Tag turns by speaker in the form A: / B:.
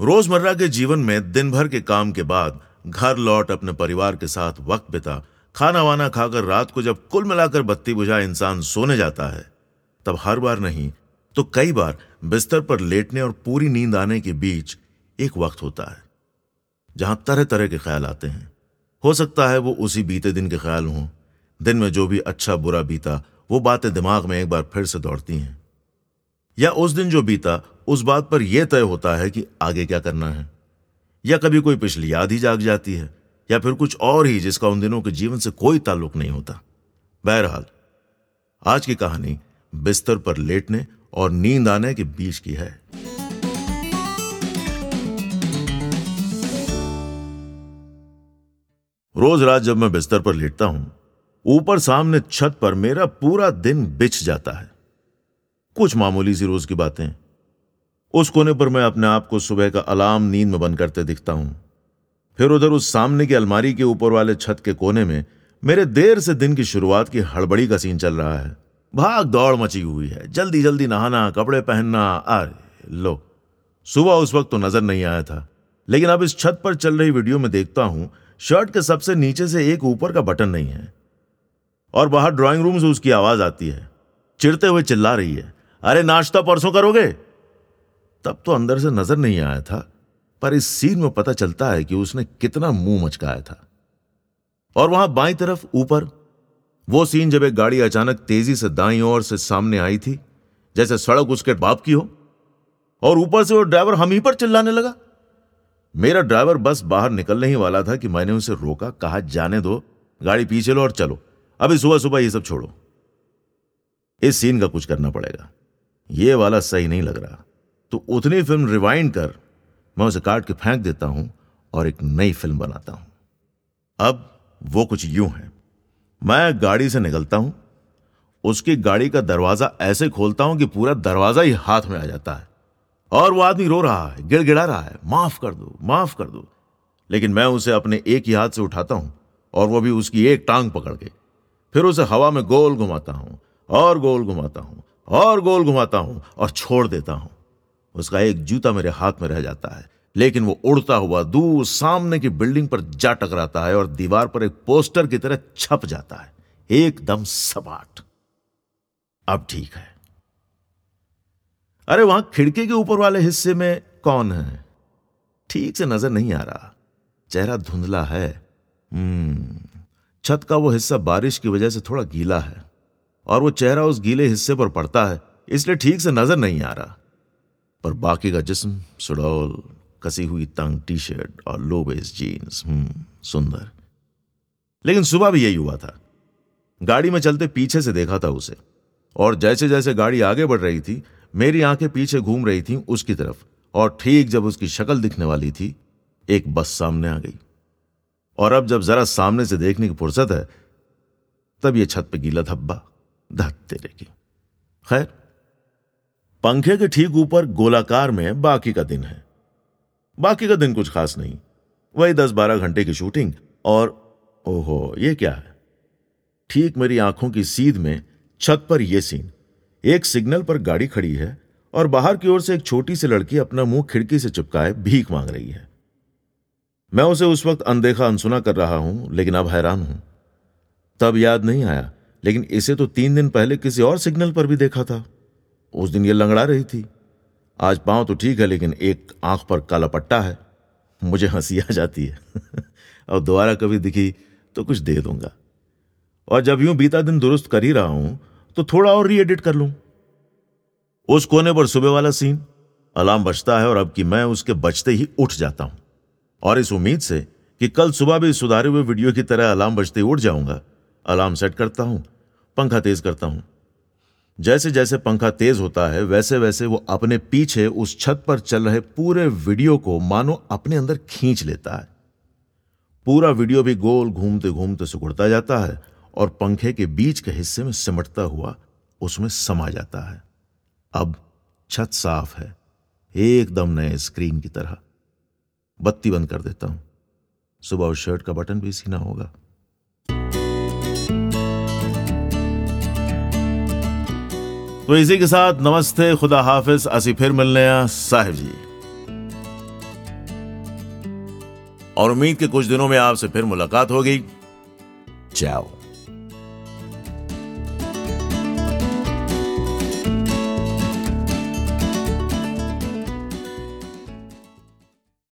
A: रोज़मर्रा के जीवन में दिन भर के काम के बाद घर लौट अपने परिवार के साथ वक्त बिता खाना वाना खाकर रात को जब कुल मिलाकर बत्ती बुझा इंसान सोने जाता है, तब हर बार नहीं तो कई बार बिस्तर पर लेटने और पूरी नींद आने के बीच एक वक्त होता है, जहाँ तरह तरह के ख्याल आते हैं। हो सकता है वो उसी बीते दिन के ख्याल हों, दिन में जो भी अच्छा बुरा बीता, वो बातें दिमाग में एक बार फिर से दौड़ती हैं। या उस दिन जो बीता उस बात पर यह तय होता है कि आगे क्या करना है। या कभी कोई पिछली याद ही जाग जाती है, या फिर कुछ और ही जिसका उन दिनों के जीवन से कोई ताल्लुक नहीं होता। बहरहाल, आज की कहानी बिस्तर पर लेटने और नींद आने के बीच की है। रोज रात जब मैं बिस्तर पर लेटता हूँ, ऊपर सामने छत पर मेरा पूरा दिन बिछ जाता है। कुछ मामूली सी रोज की बातें उस कोने पर मैं अपने आप को सुबह का अलार्म नींद में बंद करते दिखता हूँ। फिर उधर उस सामने की अलमारी के ऊपर वाले छत के कोने में मेरे देर से दिन की शुरुआत की हड़बड़ी का सीन चल रहा है। भाग दौड़ मची हुई है। जल्दी जल्दी नहाना, कपड़े पहनना, अरे लो। सुबह उस वक्त तो नज़र नहीं आया था। लेकिन अब इस छत पर चल रही वीडियो में देखता हूँ, शर्ट के सबसे नीचे से एक ऊपर का बटन नहीं है। और बाहर ड्राइंग रूम से उसकी आवाज़ आती है। चिड़ते हुए चिल्ला रही है। अरे नाश्ता परसों करोगे? तब तो अंदर से नज़र नहीं आया था, पर इस सीन में पता चलता है कि उसने कितना मुँह मचकाया था। और वहाँ बाई तरफ़ ऊपर, वो सीन जब एक गाड़ी अचानक तेज़ी से दाई ओर से सामने आई थी, जैसे सड़क उसके बाप की हो, और ऊपर से वो ड्राइवर हम ही पर चिल्लाने लगा। मेरा ड्राइवर बस बाहर निकलने ही वाला था कि मैंने उसे रोका, कहा, जाने दो, गाड़ी पीछे लो और चलो। अभी सुबह सुबह ये सब छोड़ो। इस सीन का कुछ करना पड़ेगा। ये वाला सही नहीं लग रहा। तो उतनी फ़िल्म रिवाइंड कर मैं उसे काट के फेंक देता हूँ और एक नई फ़िल्म बनाता हूँ। अब वो कुछ यूँ है। मैं गाड़ी से निकलता हूँ, उसकी गाड़ी का दरवाज़ा ऐसे खोलता हूँ कि पूरा दरवाज़ा ही हाथ में आ जाता है। और वो आदमी रो रहा है, गिड़गिड़ा रहा है, माफ़ कर दो, माफ़ कर दो। लेकिन मैं उसे अपने एक ही हाथ से उठाता हूँ और वो भी उसकी एक टांग पकड़ के। फिर उसे हवा में गोल घुमाता हूँ, और गोल घुमाता हूँ, और गोल घुमाता हूँ, और छोड़ देता हूँ। उसका एक जूता मेरे हाथ में रह जाता है। लेकिन वो उड़ता हुआ दूर सामने की बिल्डिंग पर जा टकराता है और दीवार पर एक पोस्टर की तरह छप जाता है। एकदम सपाट। अब ठीक है। अरे वहाँ खिड़की के ऊपर वाले हिस्से में कौन है? ठीक से नज़र नहीं आ रहा। चेहरा धुंधला है। हम्म छत का वो हिस्सा बारिश की वजह से थोड़ा गीला है। और वो चेहरा उस गीले हिस्से पर पड़ता है, इसलिए ठीक से नज़र नहीं आ रहा। पर बाकी का जिस्म, सुडौल, कसी हुई तंग टी शर्ट और लो बेस जीन्स हम्म सुंदर। लेकिन सुबह भी यही हुआ था। गाड़ी में चलते पीछे से देखा था उसे। और जैसे जैसे गाड़ी आगे बढ़ रही थी, मेरी आँखें पीछे घूम रही थी उसकी तरफ़। और ठीक जब उसकी शक्ल दिखने वाली थी, एक बस सामने आ गई। और अब जब जरा सामने से देखने की फुर्सत है, तब ये छत पे गीला धब्बा। धत तेरे की। खैर पंखे के ठीक ऊपर गोलाकार में बाकी का दिन है। बाकी का दिन कुछ खास नहीं। वही दस बारह घंटे की शूटिंग और ओहो, ये क्या है? ठीक मेरी आँखों की सीध में छत पर यह सीन। एक सिग्नल पर गाड़ी खड़ी है और बाहर की ओर से एक छोटी सी लड़की अपना मुँह खिड़की से चिपकाए भीख मांग रही है। मैं उसे उस वक्त अनदेखा अनसुना कर रहा हूँ, लेकिन अब हैरान हूँ। तब याद नहीं आया, लेकिन इसे तो तीन दिन पहले किसी और सिग्नल पर भी देखा था। उस दिन ये लंगड़ा रही थी। आज पाँव तो ठीक है, लेकिन एक आँख पर काला पट्टा है। मुझे हँसी आ जाती है। और दोबारा कभी दिखी तो कुछ दे दूँगा। और जब यूँ बीता दिन दुरुस्त कर ही रहा हूँ तो थोड़ा और रीएडिट कर लूँ। उस कोने पर सुबह वाला सीन अलार्म बजता है और अब कि मैं उसके बचते ही उठ जाता हूँ। और इस उम्मीद से कि कल सुबह भी सुधारे हुए वीडियो की तरह अलार्म बजते उठ जाऊँगा। अलार्म सेट करता हूँ, पंखा तेज करता हूँ जैसे जैसे पंखा तेज होता है, वैसे वैसे वो अपने पीछे उस छत पर चल रहे पूरे वीडियो को, मानो अपने अंदर खींच लेता है। पूरा वीडियो भी गोल घूमते घूमते सुकुड़ता जाता है और पंखे के बीच के हिस्से में सिमटता हुआ उसमें समा जाता है। अब छत साफ़ है, एकदम नए स्क्रीन की तरह। बत्ती बंद कर देता हूँ। सुबह उस शर्ट का बटन भी सीना होगा। तो इसी के साथ नमस्ते, खुदा हाफिज। असी फिर मिलने हैं साहिब जी। और उम्मीद के कुछ दिनों में आपसे फिर मुलाकात होगी। चाओ